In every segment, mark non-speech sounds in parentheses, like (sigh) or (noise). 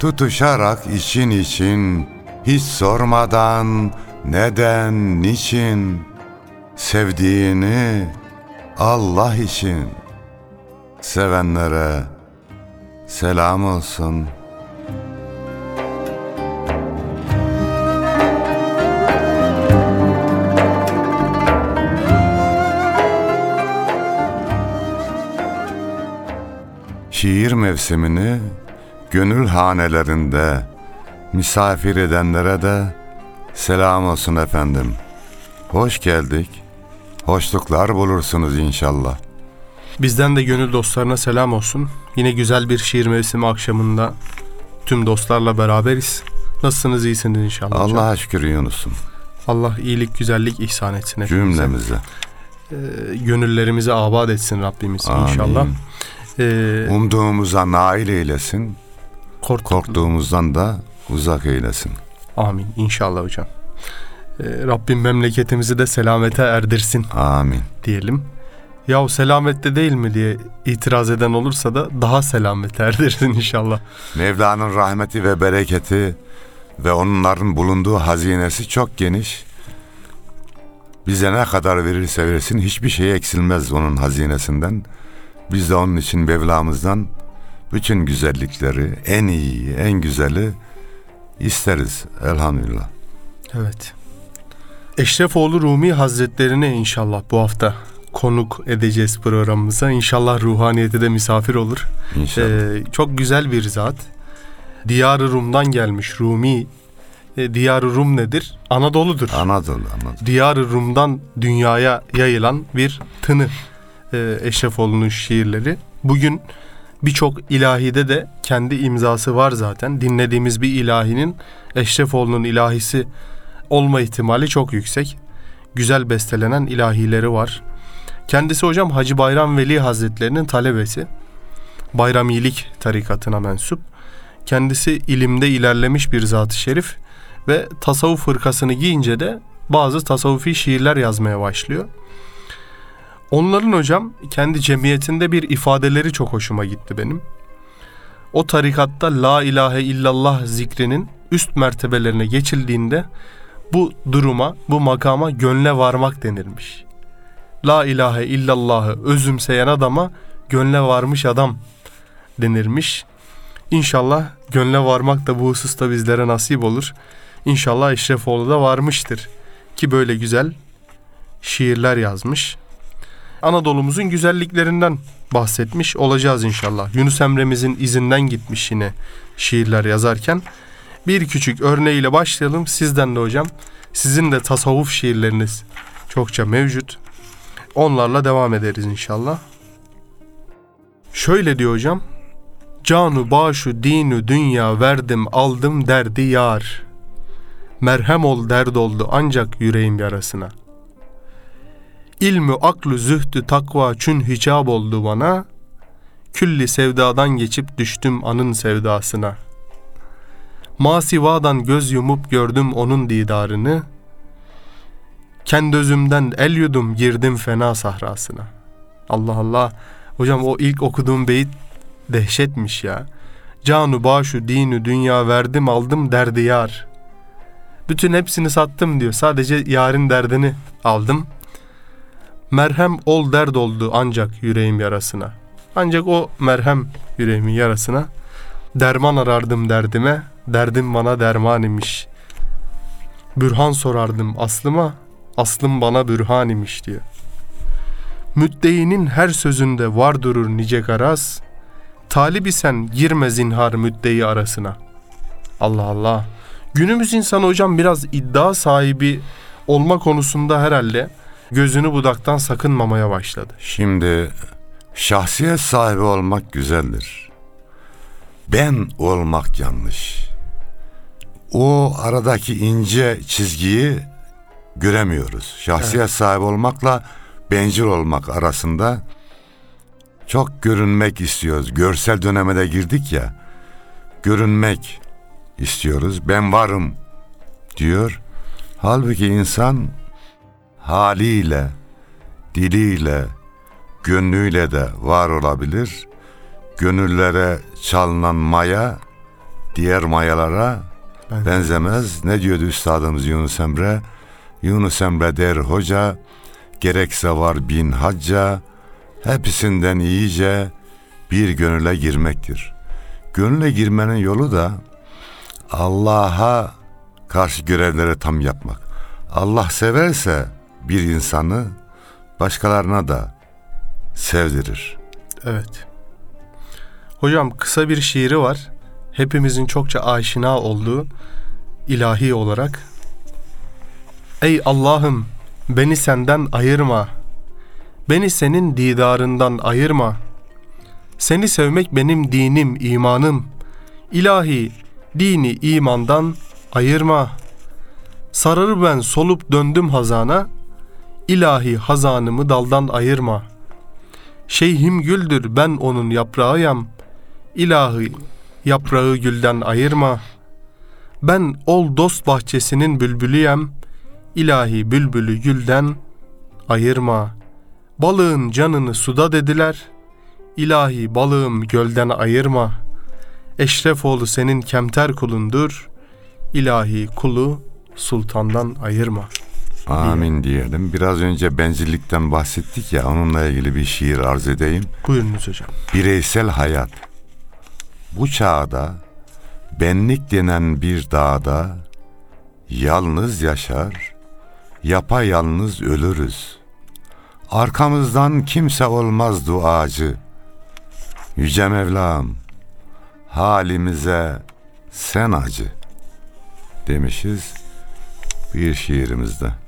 Tutuşarak için için, hiç sormadan neden, niçin, sevdiğini Allah için, sevenlere selam olsun.'' şiir mevsimini gönül hanelerinde misafir edenlere de selam olsun efendim. Hoş geldik. Hoşluklar bulursunuz inşallah. Bizden de gönül dostlarına selam olsun. Yine güzel bir şiir mevsimi akşamında tüm dostlarla beraberiz. Nasılsınız iyisiniz inşallah. Allah'a şükür Yunus'um. Allah iyilik güzellik ihsan etsin hepimize. Cümlemize. Ee, gönüllerimizi abad etsin Rabbimiz Amin. inşallah. Ee, Umduğumuza nail eylesin. Kork- Korktuğumuzdan da uzak eylesin. Amin inşallah hocam. Ee, Rabbim memleketimizi de selamete erdirsin Amin. diyelim. Yahu selamette değil mi diye itiraz eden olursa da daha selamete erdirsin inşallah. Mevla'nın rahmeti ve bereketi ve onların bulunduğu hazinesi çok geniş. Bize ne kadar verirse versin hiçbir şey eksilmez onun hazinesinden. Biz de onun için Mevlamızdan bütün güzellikleri, en iyi, en güzeli isteriz elhamdülillah. Evet. Eşrefoğlu Rumi Hazretlerini inşallah bu hafta konuk edeceğiz programımıza. İnşallah ruhaniyeti de misafir olur. İnşallah. Ee, çok güzel bir zat. Diyar-ı Rum'dan gelmiş Rumi. E, Diyar-ı Rum nedir? Anadolu'dur. Anadolu, Anadolu. Diyar-ı Rum'dan dünyaya yayılan bir tını e, Eşrefoğlu'nun şiirleri. Bugün birçok ilahide de kendi imzası var zaten. Dinlediğimiz bir ilahinin Eşrefoğlu'nun ilahisi olma ihtimali çok yüksek. Güzel bestelenen ilahileri var. Kendisi hocam Hacı Bayram Veli Hazretlerinin talebesi. Bayramilik tarikatına mensup. Kendisi ilimde ilerlemiş bir zat-ı şerif ve tasavvuf hırkasını giyince de bazı tasavvufi şiirler yazmaya başlıyor. Onların hocam kendi cemiyetinde bir ifadeleri çok hoşuma gitti benim. O tarikatta la ilahe illallah zikrinin üst mertebelerine geçildiğinde bu duruma, bu makama gönle varmak denirmiş. La ilahe illallahı özümseyen adama gönle varmış adam denirmiş. İnşallah gönle varmak da bu hususta bizlere nasip olur. İnşallah Eşrefoğlu da varmıştır. Ki böyle güzel şiirler yazmış. Anadolu'muzun güzelliklerinden bahsetmiş olacağız inşallah. Yunus Emre'mizin izinden gitmiş yine şiirler yazarken. Bir küçük örneğiyle başlayalım. Sizden de hocam. Sizin de tasavvuf şiirleriniz çokça mevcut. Onlarla devam ederiz inşallah. Şöyle diyor hocam. Canu başu dinu dünya verdim aldım derdi yar. Merhem ol derd oldu ancak yüreğim yarasına. İlmü aklı zühdü takva çün hicab oldu bana. Külli sevdadan geçip düştüm anın sevdasına. Masivadan göz yumup gördüm onun didarını. Kendi özümden el yudum girdim fena sahrasına. Allah Allah. Hocam o ilk okuduğum beyit dehşetmiş ya. Canu başu dinu dünya verdim aldım derdi yar. Bütün hepsini sattım diyor. Sadece yarın derdini aldım. Merhem ol derd oldu ancak yüreğim yarasına. Ancak o merhem yüreğimin yarasına. Derman arardım derdime, derdim bana derman imiş. Bürhan sorardım aslıma, aslım bana bürhan imiş diyor. Müddeinin her sözünde var durur nice garaz, talibi sen girme zinhar müddeyi arasına. Allah Allah. Günümüz insanı hocam biraz iddia sahibi olma konusunda herhalde gözünü budaktan sakınmamaya başladı. Şimdi şahsiyet sahibi olmak güzeldir. Ben olmak yanlış. O aradaki ince çizgiyi göremiyoruz. Şahsiyet sahibi olmakla bencil olmak arasında çok görünmek istiyoruz. Görsel döneme de girdik ya. Görünmek istiyoruz. Ben varım diyor. Halbuki insan haliyle, diliyle, gönlüyle de var olabilir. Gönüllere çalınan maya diğer mayalara Ben- benzemez. Ne diyordu üstadımız Yunus Emre? Yunus Emre der hoca, gerekse var bin hacca, hepsinden iyice bir gönüle girmektir. Gönüle girmenin yolu da Allah'a karşı görevleri tam yapmak. Allah severse bir insanı başkalarına da sevdirir. Evet. Hocam kısa bir şiiri var. Hepimizin çokça aşina olduğu ilahi olarak. Ey Allah'ım beni senden ayırma. Beni senin didarından ayırma. Seni sevmek benim dinim, imanım. İlahi dini imandan ayırma. Sararır ben solup döndüm hazana. İlahi hazanımı daldan ayırma.'' Şeyhim güldür ben onun yaprağıyam. İlahi yaprağı gülden ayırma. Ben ol dost bahçesinin bülbülüyem. İlahi bülbülü gülden ayırma. Balığın canını suda dediler. İlahi balığım gölden ayırma. Eşrefoğlu senin kemter kulundur. İlahi kulu sultandan ayırma. Amin diyelim. Biraz önce bencillikten bahsettik ya onunla ilgili bir şiir arz edeyim. Buyurunuz hocam. Bireysel hayat. Bu çağda benlik denen bir dağda yalnız yaşar, yapayalnız ölürüz. Arkamızdan kimse olmaz duacı. Yüce Mevlam, halimize sen acı demişiz bir şiirimizde.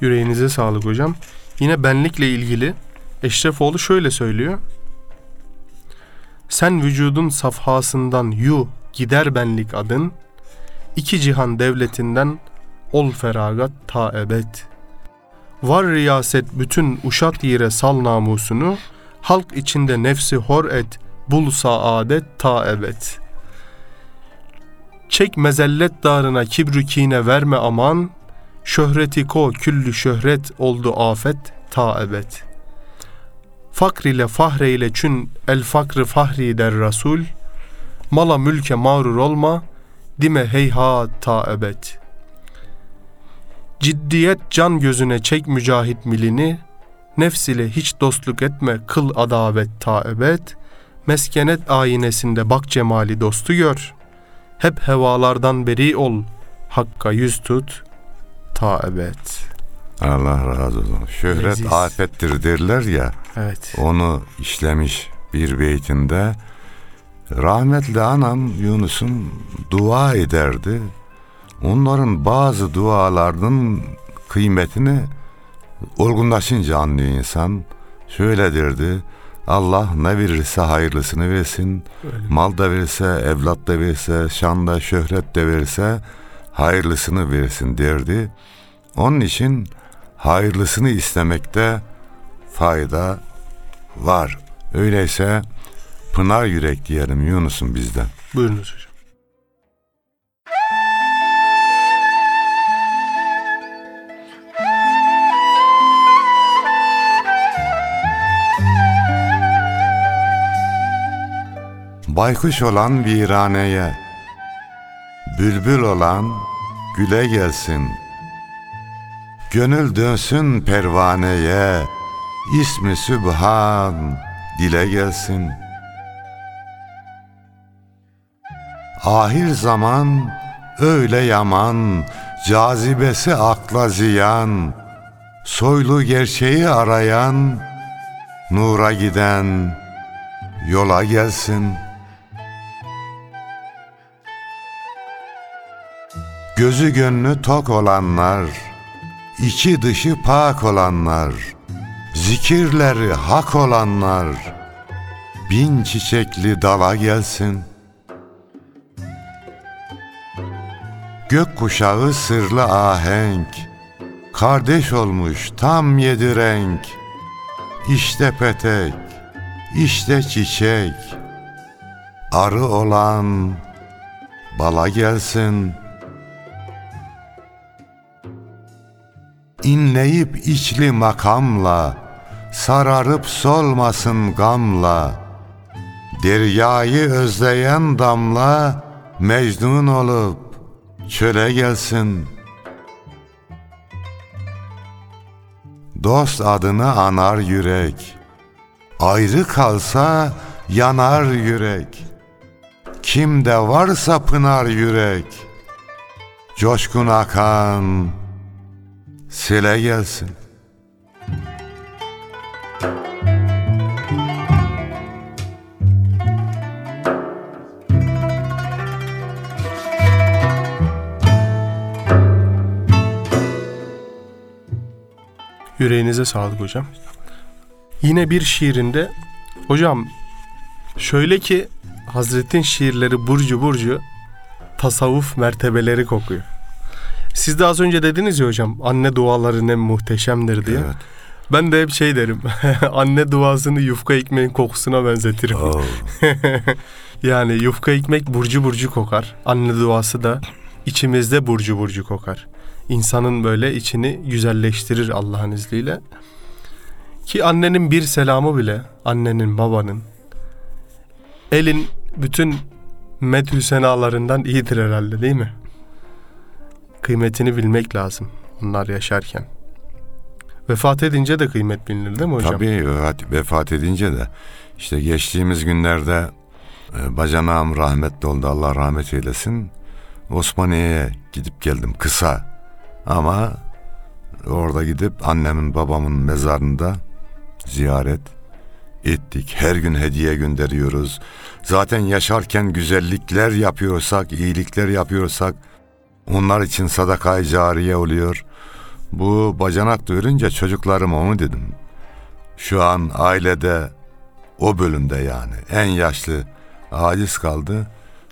Yüreğinize sağlık hocam. Yine benlikle ilgili Eşrefoğlu şöyle söylüyor. Sen vücudun safhasından yu gider benlik adın. iki cihan devletinden ol feragat ta ebed. Var riyaset bütün uşat yere sal namusunu. Halk içinde nefsi hor et bul saadet ta ebed. Çek mezellet darına kibru kine verme aman. Şöhreti ko küllü şöhret oldu afet ta ebed. Fakr ile fahreyle çün el fakrı fahri der Rasul. Mala mülke mağrur olma, dime heyhat ta ebed. Ciddiyet can gözüne çek mücahit milini, nefs ile hiç dostluk etme kıl adavet ta ebed. Meskenet ayinesinde bak cemali dostu gör. Hep hevalardan beri ol, hakka yüz tut, ta ebed. Allah razı olsun. Şöhret Leziz. afettir derler ya. Evet. Onu işlemiş bir beytinde. Rahmetli anam Yunus'un dua ederdi. Onların bazı dualarının kıymetini olgunlaşınca anlıyor insan. Şöyle derdi. Allah ne verirse hayırlısını versin. Öyle. Mal da verirse, evlat da verirse, şan da, şöhret de verirse hayırlısını versin derdi. Onun için hayırlısını istemekte fayda var. Öyleyse pınar yürek diyelim Yunus'un bizden. Buyurunuz hocam. Baykuş olan viraneye, bülbül olan güle gelsin. Gönül dönsün pervaneye, ismi Sübhan dile gelsin. Ahir zaman öyle yaman, cazibesi akla ziyan, soylu gerçeği arayan, nura giden yola gelsin. Gözü gönlü tok olanlar, içi dışı pak olanlar, zikirleri hak olanlar, bin çiçekli dala gelsin. Gök kuşağı sırlı ahenk, kardeş olmuş tam yedi renk. İşte petek, işte çiçek, arı olan bala gelsin. İnleyip içli makamla, sararıp solmasın gamla. Deryayı özleyen damla, mecnun olup çöle gelsin. Dost adını anar yürek, ayrı kalsa yanar yürek. Kimde varsa pınar yürek, coşkun akan sele gelsin. Yüreğinize sağlık hocam. Yine bir şiirinde hocam şöyle ki Hazret'in şiirleri burcu burcu tasavvuf mertebeleri kokuyor. Siz de az önce dediniz ya hocam anne duaları ne muhteşemdir diye. Evet. Ben de hep şey derim. (laughs) anne duasını yufka ekmeğin kokusuna benzetirim. Oo. (laughs) Yani yufka ekmek burcu burcu kokar. Anne duası da içimizde burcu burcu kokar. İnsanın böyle içini güzelleştirir Allah'ın izniyle. Ki annenin bir selamı bile, annenin, babanın, elin bütün medhü senalarından iyidir herhalde değil mi? Kıymetini bilmek lazım onlar yaşarken. Vefat edince de kıymet bilinir değil mi hocam? Tabii vefat, vefat edince de işte geçtiğimiz günlerde e, bacanağım rahmetli oldu Allah rahmet eylesin. Osmaniye'ye gidip geldim kısa ama orada gidip annemin babamın mezarında ziyaret ettik. Her gün hediye gönderiyoruz. Zaten yaşarken güzellikler yapıyorsak, iyilikler yapıyorsak onlar için sadakayı cariye oluyor. Bu bacanak duyurunca çocuklarıma onu dedim. Şu an ailede o bölümde yani en yaşlı aciz kaldı.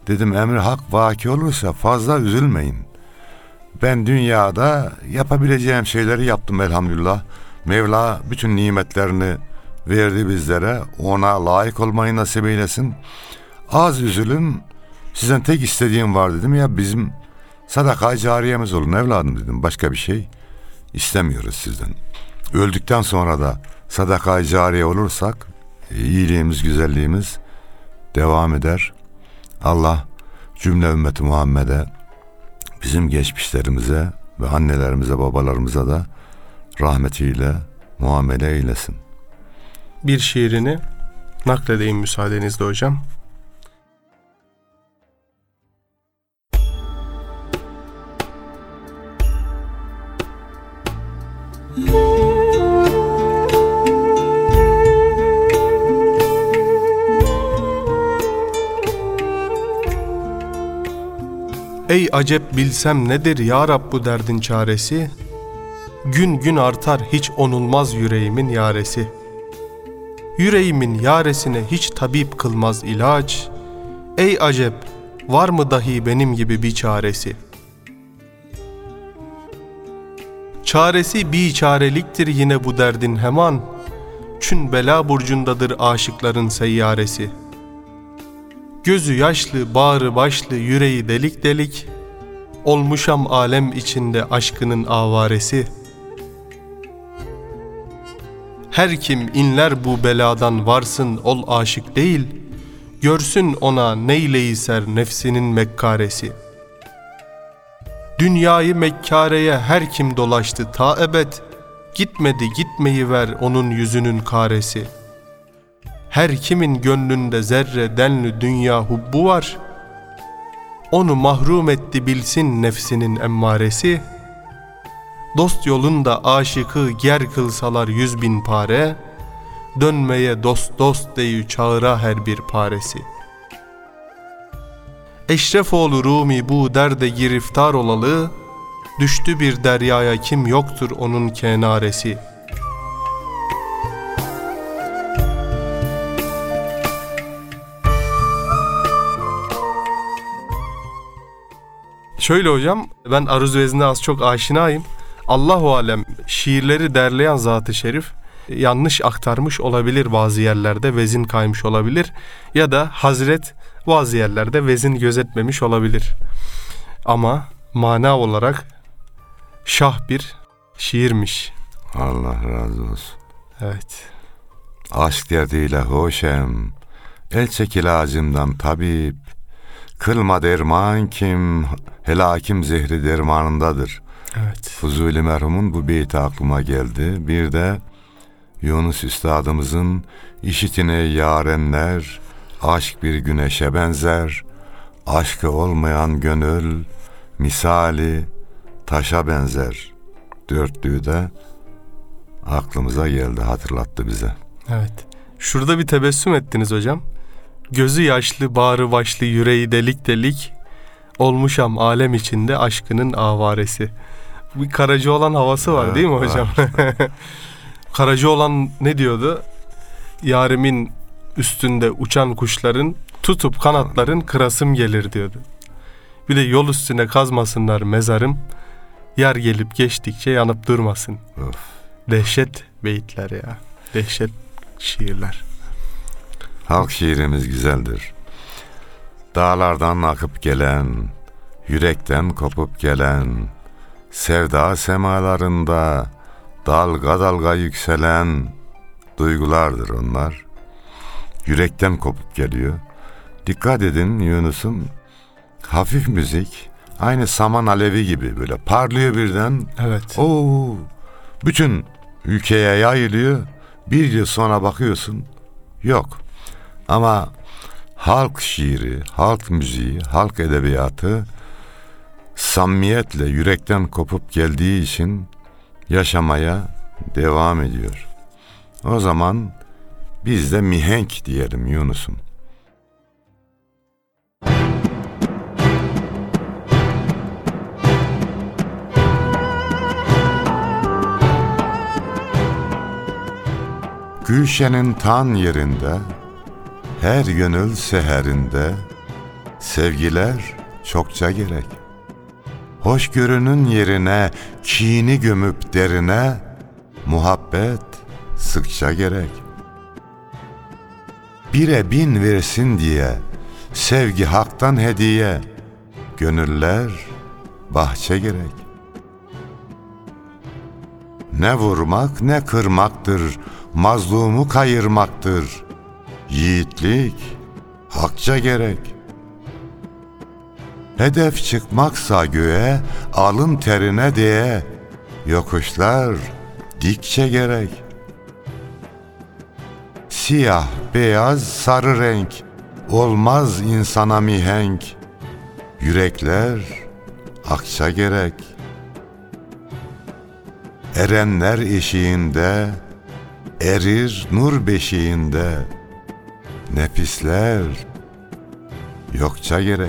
Dedim emri hak vaki olursa fazla üzülmeyin. Ben dünyada yapabileceğim şeyleri yaptım elhamdülillah. Mevla bütün nimetlerini verdi bizlere. Ona layık olmayı nasip eylesin. Az üzülün. Sizden tek istediğim var dedim ya bizim sadaka cariyemiz olun evladım dedim. Başka bir şey istemiyoruz sizden. Öldükten sonra da sadaka cariye olursak iyiliğimiz, güzelliğimiz devam eder. Allah cümle ümmeti Muhammed'e bizim geçmişlerimize ve annelerimize, babalarımıza da rahmetiyle muamele eylesin. Bir şiirini nakledeyim müsaadenizle hocam. Ey acep bilsem nedir ya Rab bu derdin çaresi? Gün gün artar hiç onulmaz yüreğimin yaresi. Yüreğimin yaresine hiç tabip kılmaz ilaç. Ey acep var mı dahi benim gibi bir çaresi? Çaresi bir çareliktir yine bu derdin hemen. Çün bela burcundadır aşıkların seyyaresi.'' Gözü yaşlı, bağrı başlı, yüreği delik delik. Olmuşam alem içinde aşkının avaresi. Her kim inler bu beladan varsın ol aşık değil. Görsün ona neyleyi ser nefsinin mekkaresi. Dünyayı mekkareye her kim dolaştı ta ebed. Gitmedi gitmeyi ver onun yüzünün karesi.'' Her kimin gönlünde zerre denli dünya hubbu var. Onu mahrum etti bilsin nefsinin emmaresi. Dost yolunda aşıkı ger kılsalar yüz bin pare, Dönmeye dost dost deyü çağıra her bir paresi. Eşrefoğlu Rumi bu derde giriftar olalı, Düştü bir deryaya kim yoktur onun kenaresi. Şöyle hocam, ben aruz vezine az çok aşinayım. Allahu alem şiirleri derleyen zatı şerif yanlış aktarmış olabilir bazı yerlerde vezin kaymış olabilir ya da Hazret bazı yerlerde vezin gözetmemiş olabilir. Ama mana olarak şah bir şiirmiş. Allah razı olsun. Evet. Aşk derdiyle hoşem, el çekil ağacımdan tabip. Kılma derman kim, helakim zehri dermanındadır. Evet. Fuzuli merhumun bu beyti aklıma geldi. Bir de Yunus Üstadımızın işitine yarenler, aşk bir güneşe benzer, aşkı olmayan gönül, misali taşa benzer. Dörtlüğü de aklımıza geldi, hatırlattı bize. Evet. Şurada bir tebessüm ettiniz hocam. Gözü yaşlı, bağrı başlı, yüreği delik delik. Olmuşam alem içinde aşkının avaresi. Bir karacı olan havası var Evet, değil mi hocam? (laughs) karacı olan ne diyordu? Yarimin üstünde uçan kuşların tutup kanatların kırasım gelir diyordu. Bir de yol üstüne kazmasınlar mezarım. Yer gelip geçtikçe yanıp durmasın. Of. Dehşet beyitler ya. Dehşet şiirler. Halk şiirimiz güzeldir. Dağlardan akıp gelen, yürekten kopup gelen, sevda semalarında dalga dalga yükselen duygulardır onlar. Yürekten kopup geliyor. Dikkat edin Yunus'um, hafif müzik, aynı saman alevi gibi böyle parlıyor birden. Evet. Oo, bütün ülkeye yayılıyor. Bir yıl sonra bakıyorsun, yok. Ama halk şiiri, halk müziği, halk edebiyatı samimiyetle yürekten kopup geldiği için yaşamaya devam ediyor. O zaman biz de mihenk diyelim Yunus'um. Gülşen'in tan yerinde, her gönül seherinde, sevgiler çokça gerek. Hoşgörünün yerine kini gömüp derine, muhabbet sıkça gerek. Bire bin versin diye, sevgi haktan hediye, gönüller bahçe gerek. Ne vurmak ne kırmaktır, mazlumu kayırmaktır. Yiğitlik hakça gerek. Hedef çıkmaksa göğe, alın terine diye, yokuşlar dikçe gerek. Siyah, beyaz, sarı renk, olmaz insana mihenk. Yürekler akça gerek. Erenler eşiğinde, erir nur beşiğinde. Nefisler yokça gerek.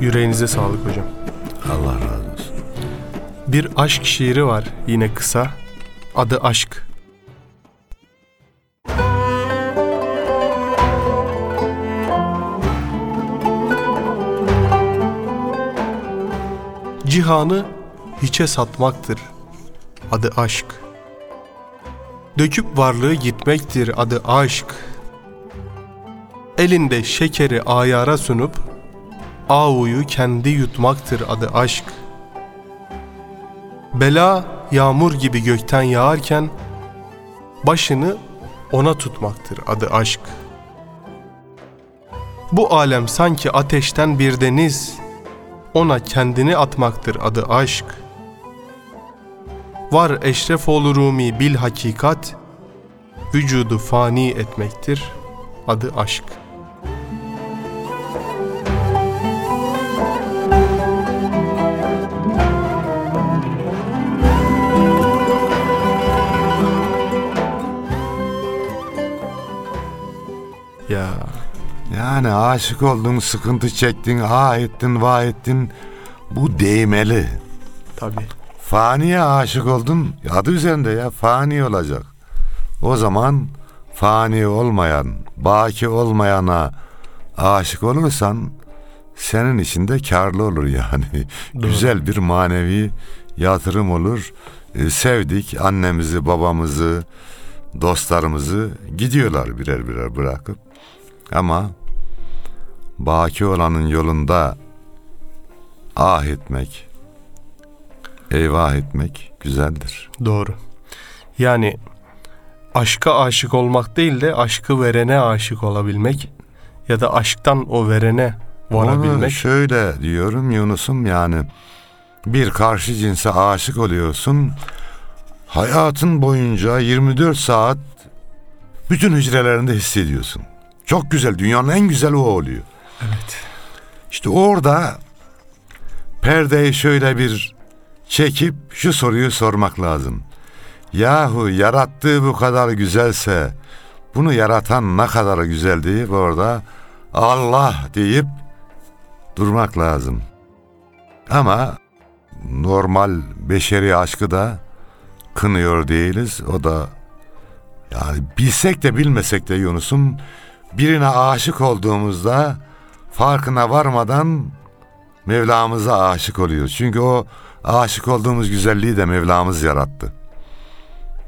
Yüreğinize sağlık hocam. Allah razı olsun. Bir aşk şiiri var yine kısa. Adı Aşk. Cihanı hiçe satmaktır. Adı aşk. Döküp varlığı gitmektir adı aşk. Elinde şekeri ayara sunup Avuyu kendi yutmaktır adı aşk. Bela yağmur gibi gökten yağarken başını ona tutmaktır adı aşk. Bu alem sanki ateşten bir deniz, ona kendini atmaktır adı aşk. Var Eşrefoğlu Rumi bil hakikat, vücudu fani etmektir adı aşk. Yani aşık oldun, sıkıntı çektin, ha ettin, vah ettin. Bu değmeli. tabii. Faniye aşık oldun, adı üzerinde ya fani olacak. O zaman fani olmayan, baki olmayana aşık olursan senin için de karlı olur yani. Doğru. (laughs) Güzel bir manevi yatırım olur. Ee, sevdik annemizi, babamızı, dostlarımızı gidiyorlar birer birer bırakıp. Ama baki olanın yolunda ah etmek, eyvah etmek güzeldir. Doğru. Yani aşka aşık olmak değil de aşkı verene aşık olabilmek ya da aşktan o verene Onu varabilmek. şöyle diyorum Yunus'um yani bir karşı cinse aşık oluyorsun. Hayatın boyunca 24 saat bütün hücrelerinde hissediyorsun. Çok güzel. Dünyanın en güzel o oluyor. Evet. İşte orada perdeyi şöyle bir çekip şu soruyu sormak lazım. Yahu yarattığı bu kadar güzelse bunu yaratan ne kadar güzel deyip orada Allah deyip durmak lazım. Ama normal beşeri aşkı da kınıyor değiliz. O da yani bilsek de bilmesek de Yunus'um birine aşık olduğumuzda farkına varmadan Mevlamıza aşık oluyoruz. Çünkü o aşık olduğumuz güzelliği de Mevlamız yarattı.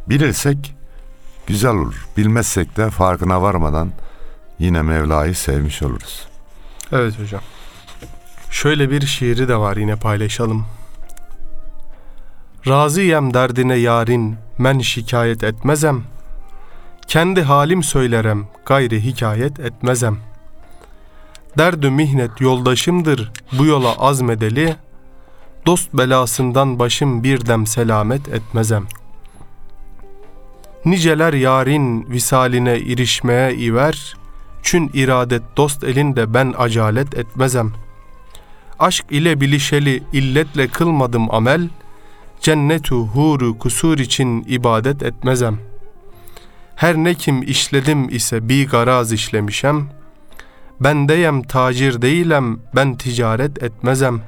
Bilirsek güzel olur. Bilmezsek de farkına varmadan yine Mevla'yı sevmiş oluruz. Evet hocam. Şöyle bir şiiri de var yine paylaşalım. Razıyem derdine yarin men şikayet etmezem. Kendi halim söylerem gayri hikayet etmezem. Derdü mihnet yoldaşımdır bu yola azmedeli. Dost belasından başım bir dem selamet etmezem. Niceler yarin visaline irişmeye iver. Çün iradet dost elinde ben acalet etmezem. Aşk ile bilişeli illetle kılmadım amel. Cennetu huru kusur için ibadet etmezem. Her ne kim işledim ise bir garaz işlemişem. Bendeyem tacir değilem ben ticaret etmezem.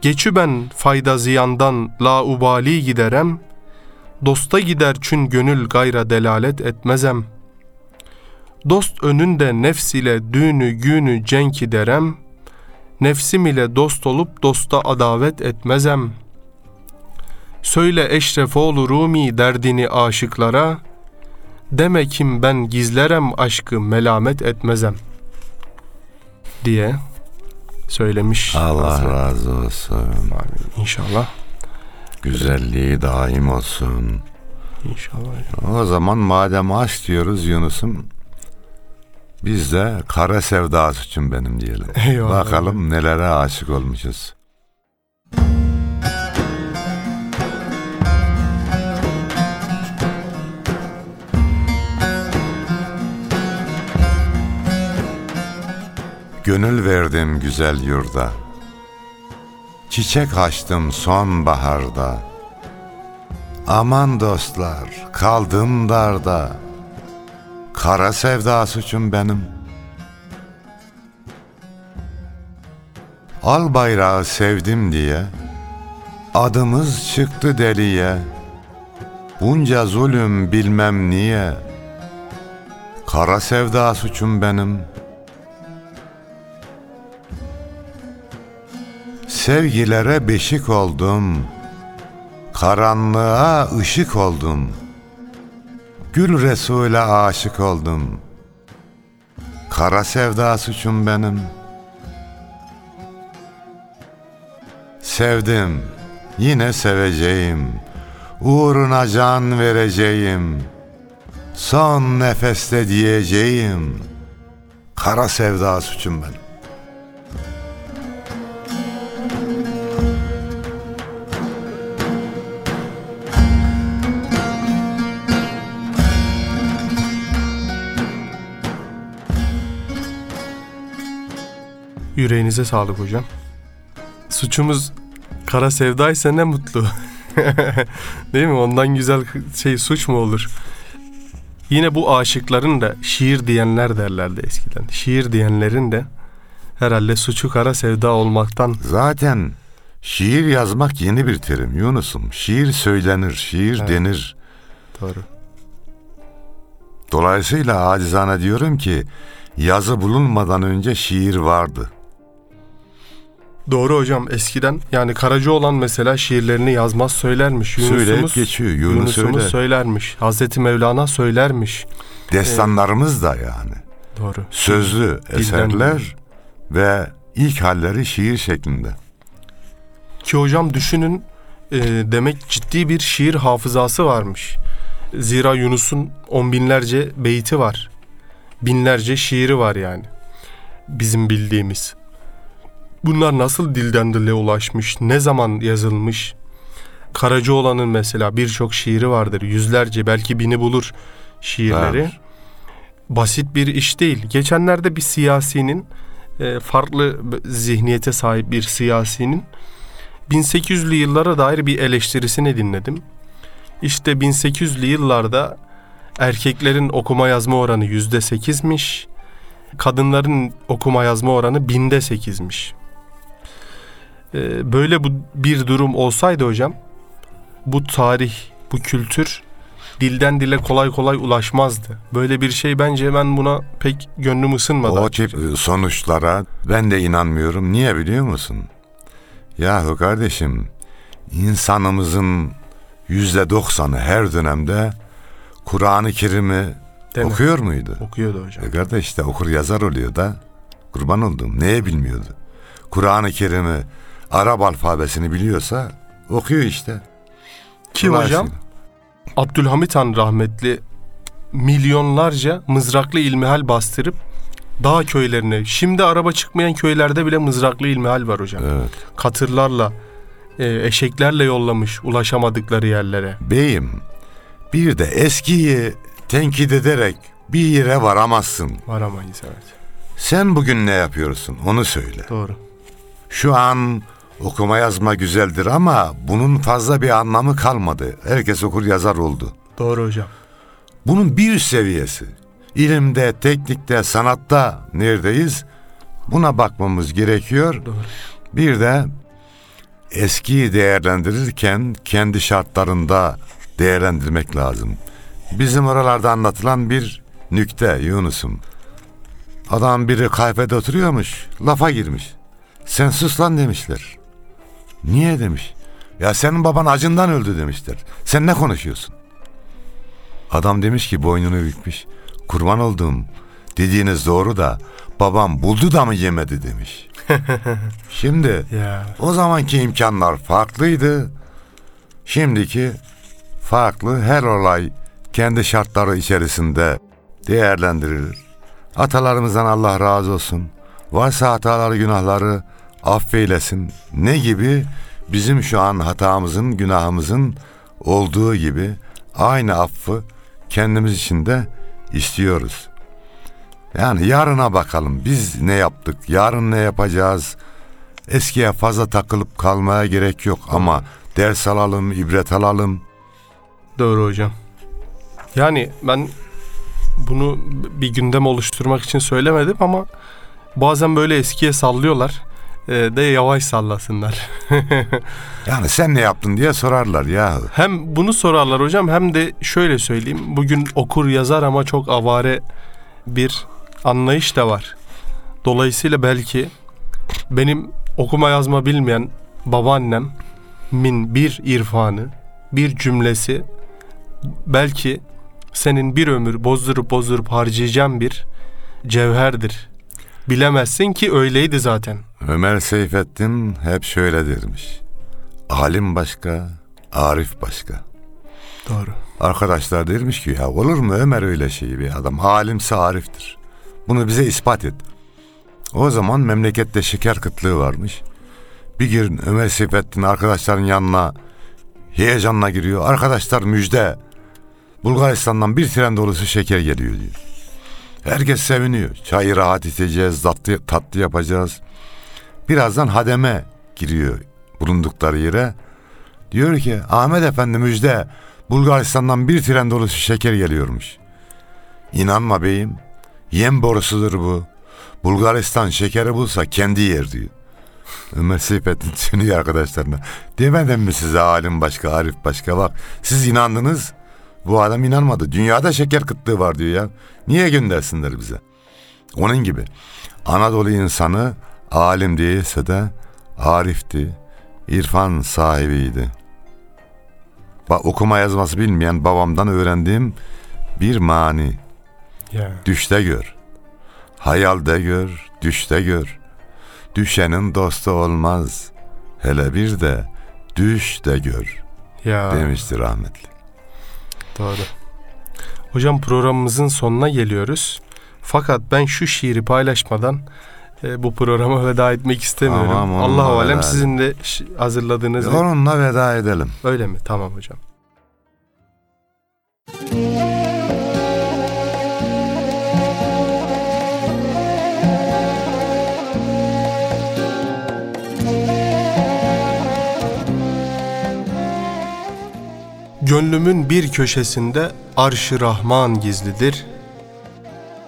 Geçü ben fayda ziyandan la ubali giderem. Dosta gider çün gönül gayra delalet etmezem.'' Dost önünde nefs ile düğünü günü cenk ederem. Nefsim ile dost olup dosta adavet etmezem. Söyle Eşrefoğlu Rumi derdini aşıklara. Deme kim ben gizlerem aşkı melamet etmezem. Diye söylemiş. Allah Hazreti. razı olsun. Amin. İnşallah. Güzelliği daim olsun. İnşallah. O zaman madem aşk diyoruz Yunus'um biz de kara sevdası için benim diyelim. Eyvallah. Bakalım nelere aşık olmuşuz. Gönül verdim güzel yurda. Çiçek açtım sonbaharda. Aman dostlar, kaldım darda. Kara sevda suçum benim. Al bayrağı sevdim diye adımız çıktı deliye. Bunca zulüm bilmem niye. Kara sevda suçum benim. Sevgilere beşik oldum. Karanlığa ışık oldum. Gül Resul'e aşık oldum. Kara sevda suçum benim. Sevdim, yine seveceğim. Uğruna can vereceğim. Son nefeste diyeceğim. Kara sevda suçum benim. Yüreğinize sağlık hocam. Suçumuz kara sevdaysa ne mutlu. (laughs) Değil mi? Ondan güzel şey suç mu olur? Yine bu aşıkların da şiir diyenler derlerdi eskiden. Şiir diyenlerin de herhalde suçu kara sevda olmaktan Zaten şiir yazmak yeni bir terim Yunus'um. Şiir söylenir, şiir Evet. denir. doğru. Dolayısıyla acizane diyorum ki yazı bulunmadan önce şiir vardı. Doğru hocam eskiden yani Karacaoğlan mesela şiirlerini yazmaz söylermiş. Söyleyip Yunus'umuz, geçiyor. Yunus Yunus'umuz öyle. söylermiş. Hazreti Mevlana söylermiş. Destanlarımız da yani. Doğru. Sözlü eserler ve ilk halleri şiir şeklinde. Ki hocam düşünün e, demek ciddi bir şiir hafızası varmış. Zira Yunus'un on binlerce beyti var. Binlerce şiiri var yani. Bizim bildiğimiz. Bunlar nasıl dilden dile ulaşmış, ne zaman yazılmış? Karacaoğlan'ın mesela birçok şiiri vardır. Yüzlerce belki bini bulur şiirleri. Var. Basit bir iş değil. Geçenlerde bir siyasinin e, farklı zihniyete sahip bir siyasinin 1800'lü yıllara dair bir eleştirisini dinledim. İşte 1800'lü yıllarda erkeklerin okuma yazma oranı yüzde sekizmiş, kadınların okuma yazma oranı binde sekizmiş. Ee, böyle bu bir durum olsaydı hocam, bu tarih, bu kültür dilden dile kolay kolay ulaşmazdı. Böyle bir şey bence ben buna pek gönlüm ısınmadı. O açıkçası. tip sonuçlara ben de inanmıyorum. Niye biliyor musun? Yahu kardeşim insanımızın yüzde doksanı her dönemde Kur'an-ı Kerim'i Değil mi? okuyor muydu? Okuyordu hocam. E kardeş işte okur yazar oluyor da kurban olduğum neye bilmiyordu? Kur'an-ı Kerim'i Arap alfabesini biliyorsa okuyor işte. Ki Dolayısıyla. hocam Abdülhamit Han rahmetli milyonlarca mızraklı ilmihal bastırıp dağ köylerine, şimdi araba çıkmayan köylerde bile mızraklı ilmihal var hocam. Evet. Katırlarla, e, eşeklerle yollamış ulaşamadıkları yerlere. Beyim bir de eskiyi tenkit ederek bir yere varamazsın. Varamayız evet. Sen bugün ne yapıyorsun onu söyle. Doğru. Şu an okuma yazma güzeldir ama bunun fazla bir anlamı kalmadı. Herkes okur yazar oldu. Doğru hocam. Bunun bir üst seviyesi. İlimde, teknikte, sanatta neredeyiz? Buna bakmamız gerekiyor. Doğru. Bir de eskiyi değerlendirirken kendi şartlarında değerlendirmek lazım. Bizim oralarda anlatılan bir nükte Yunus'um. Adam biri kafede oturuyormuş, lafa girmiş. Sen sus lan demişler. Niye demiş. Ya senin baban acından öldü demişler. Sen ne konuşuyorsun? Adam demiş ki boynunu bükmüş. Kurban olduğum dediğiniz doğru da babam buldu da mı yemedi demiş. (laughs) Şimdi Ya o zamanki imkanlar farklıydı. Şimdiki farklı. Her olay kendi şartları içerisinde değerlendirilir. Atalarımızdan Allah razı olsun. Varsa hataları, günahları affeylesin. Ne gibi? Bizim şu an hatamızın, günahımızın olduğu gibi aynı affı kendimiz için de istiyoruz. Yani yarına bakalım. Biz ne yaptık? Yarın ne yapacağız? Eskiye fazla takılıp kalmaya gerek yok ama ders alalım, ibret alalım. doğru hocam. Yani ben bunu bir gündem oluşturmak için söylemedim ama bazen böyle eskiye sallıyorlar. E, de yavaş sallasınlar. (laughs) Yani sen ne yaptın diye sorarlar ya. Hem bunu sorarlar hocam hem de şöyle söyleyeyim. Bugün okur yazar ama çok avare bir anlayış da var. Dolayısıyla belki benim okuma yazma bilmeyen babaannem min bir irfanı, bir cümlesi belki senin bir ömür bozdurup bozdurup harcayacağın bir cevherdir. Bilemezsin ki öyleydi zaten. Ömer Seyfettin hep şöyle dermiş. Alim başka, Arif başka. Doğru. Arkadaşlar dermiş ki ya olur mu Ömer öyle şey bir adam. Alimse Arif'tir. Bunu bize ispat et. O zaman memlekette şeker kıtlığı varmış. Bir gün Ömer Seyfettin arkadaşların yanına heyecanla giriyor. Arkadaşlar müjde. Bulgaristan'dan bir tren dolusu şeker geliyor diyor. Herkes seviniyor. Çayı rahat içeceğiz, tatlı, tatlı yapacağız. Birazdan hademe giriyor bulundukları yere. Diyor ki Ahmet Efendi müjde Bulgaristan'dan bir tren dolusu şeker geliyormuş. İnanma beyim yem borusudur bu. Bulgaristan şekeri bulsa kendi yer diyor. Ömer Seyfettin (laughs) sönüyor arkadaşlarına. Demedim mi size alim başka, arif başka bak. Siz inandınız. Bu adam inanmadı. Dünyada şeker kıtlığı var diyor ya. Niye göndersinler bize? Onun gibi. Anadolu insanı alim değilse de arifti. irfan sahibiydi. Bak okuma yazması bilmeyen babamdan öğrendiğim bir mani. Ya. Düşte gör. Hayalde gör, düşte gör. Düşenin dostu olmaz. Hele bir de düş de gör Ya. demişti rahmetli. Doğru. Hocam programımızın sonuna geliyoruz. Fakat ben şu şiiri paylaşmadan e, bu programa veda etmek istemiyorum. Tamam, Allah alem sizin de hazırladığınız Onunla veda edelim. öyle mi? Tamam hocam. Gönlümün bir köşesinde arş-ı Rahman gizlidir.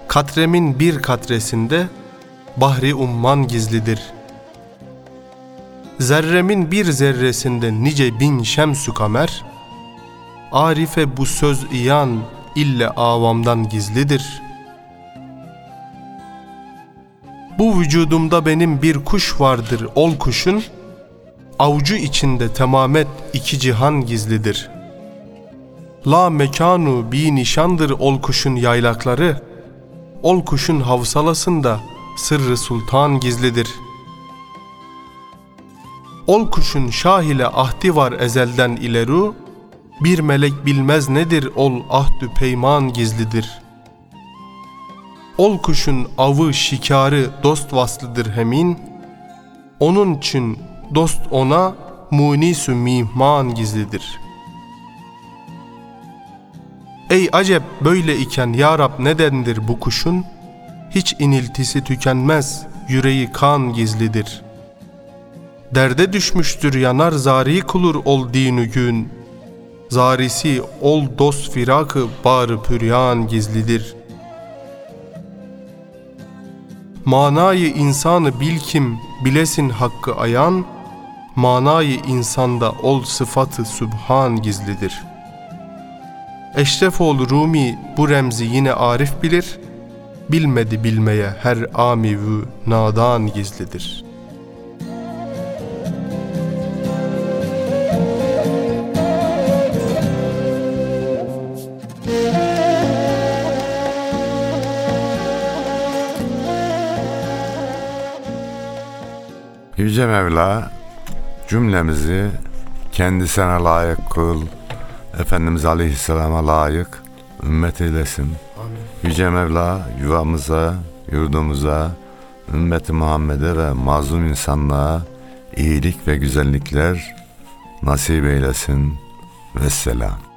Katremin bir katresinde bahri umman gizlidir. Zerremin bir zerresinde nice bin şemsü kamer. Arife bu söz iyan ille avamdan gizlidir. Bu vücudumda benim bir kuş vardır ol kuşun. Avcu içinde temamet iki cihan gizlidir.'' La mekanu bi nişandır ol kuşun yaylakları. Ol kuşun havsalasında sırrı sultan gizlidir. Ol kuşun şah ile ahdi var ezelden ileru. Bir melek bilmez nedir ol ahdü peyman gizlidir. Ol kuşun avı şikarı dost vaslıdır hemin. Onun için dost ona munisü mihman gizlidir.'' Ey acep böyle iken ya Rab nedendir bu kuşun? Hiç iniltisi tükenmez, yüreği kan gizlidir. Derde düşmüştür yanar zari kulur ol dinu gün. Zarisi ol dost firakı bağrı püryan gizlidir. Manayı insanı bil kim, bilesin hakkı ayan, manayı insanda ol sıfatı sübhan gizlidir.'' Eşrefoğlu Rumi bu remzi yine arif bilir, bilmedi bilmeye her amivü nadan gizlidir. Yüce Mevla cümlemizi kendisine layık kıl. Efendimiz Aleyhisselam'a layık ümmet eylesin. Yüce Mevla yuvamıza, yurdumuza, ümmeti Muhammed'e ve mazlum insanlığa iyilik ve güzellikler nasip eylesin. Vesselam.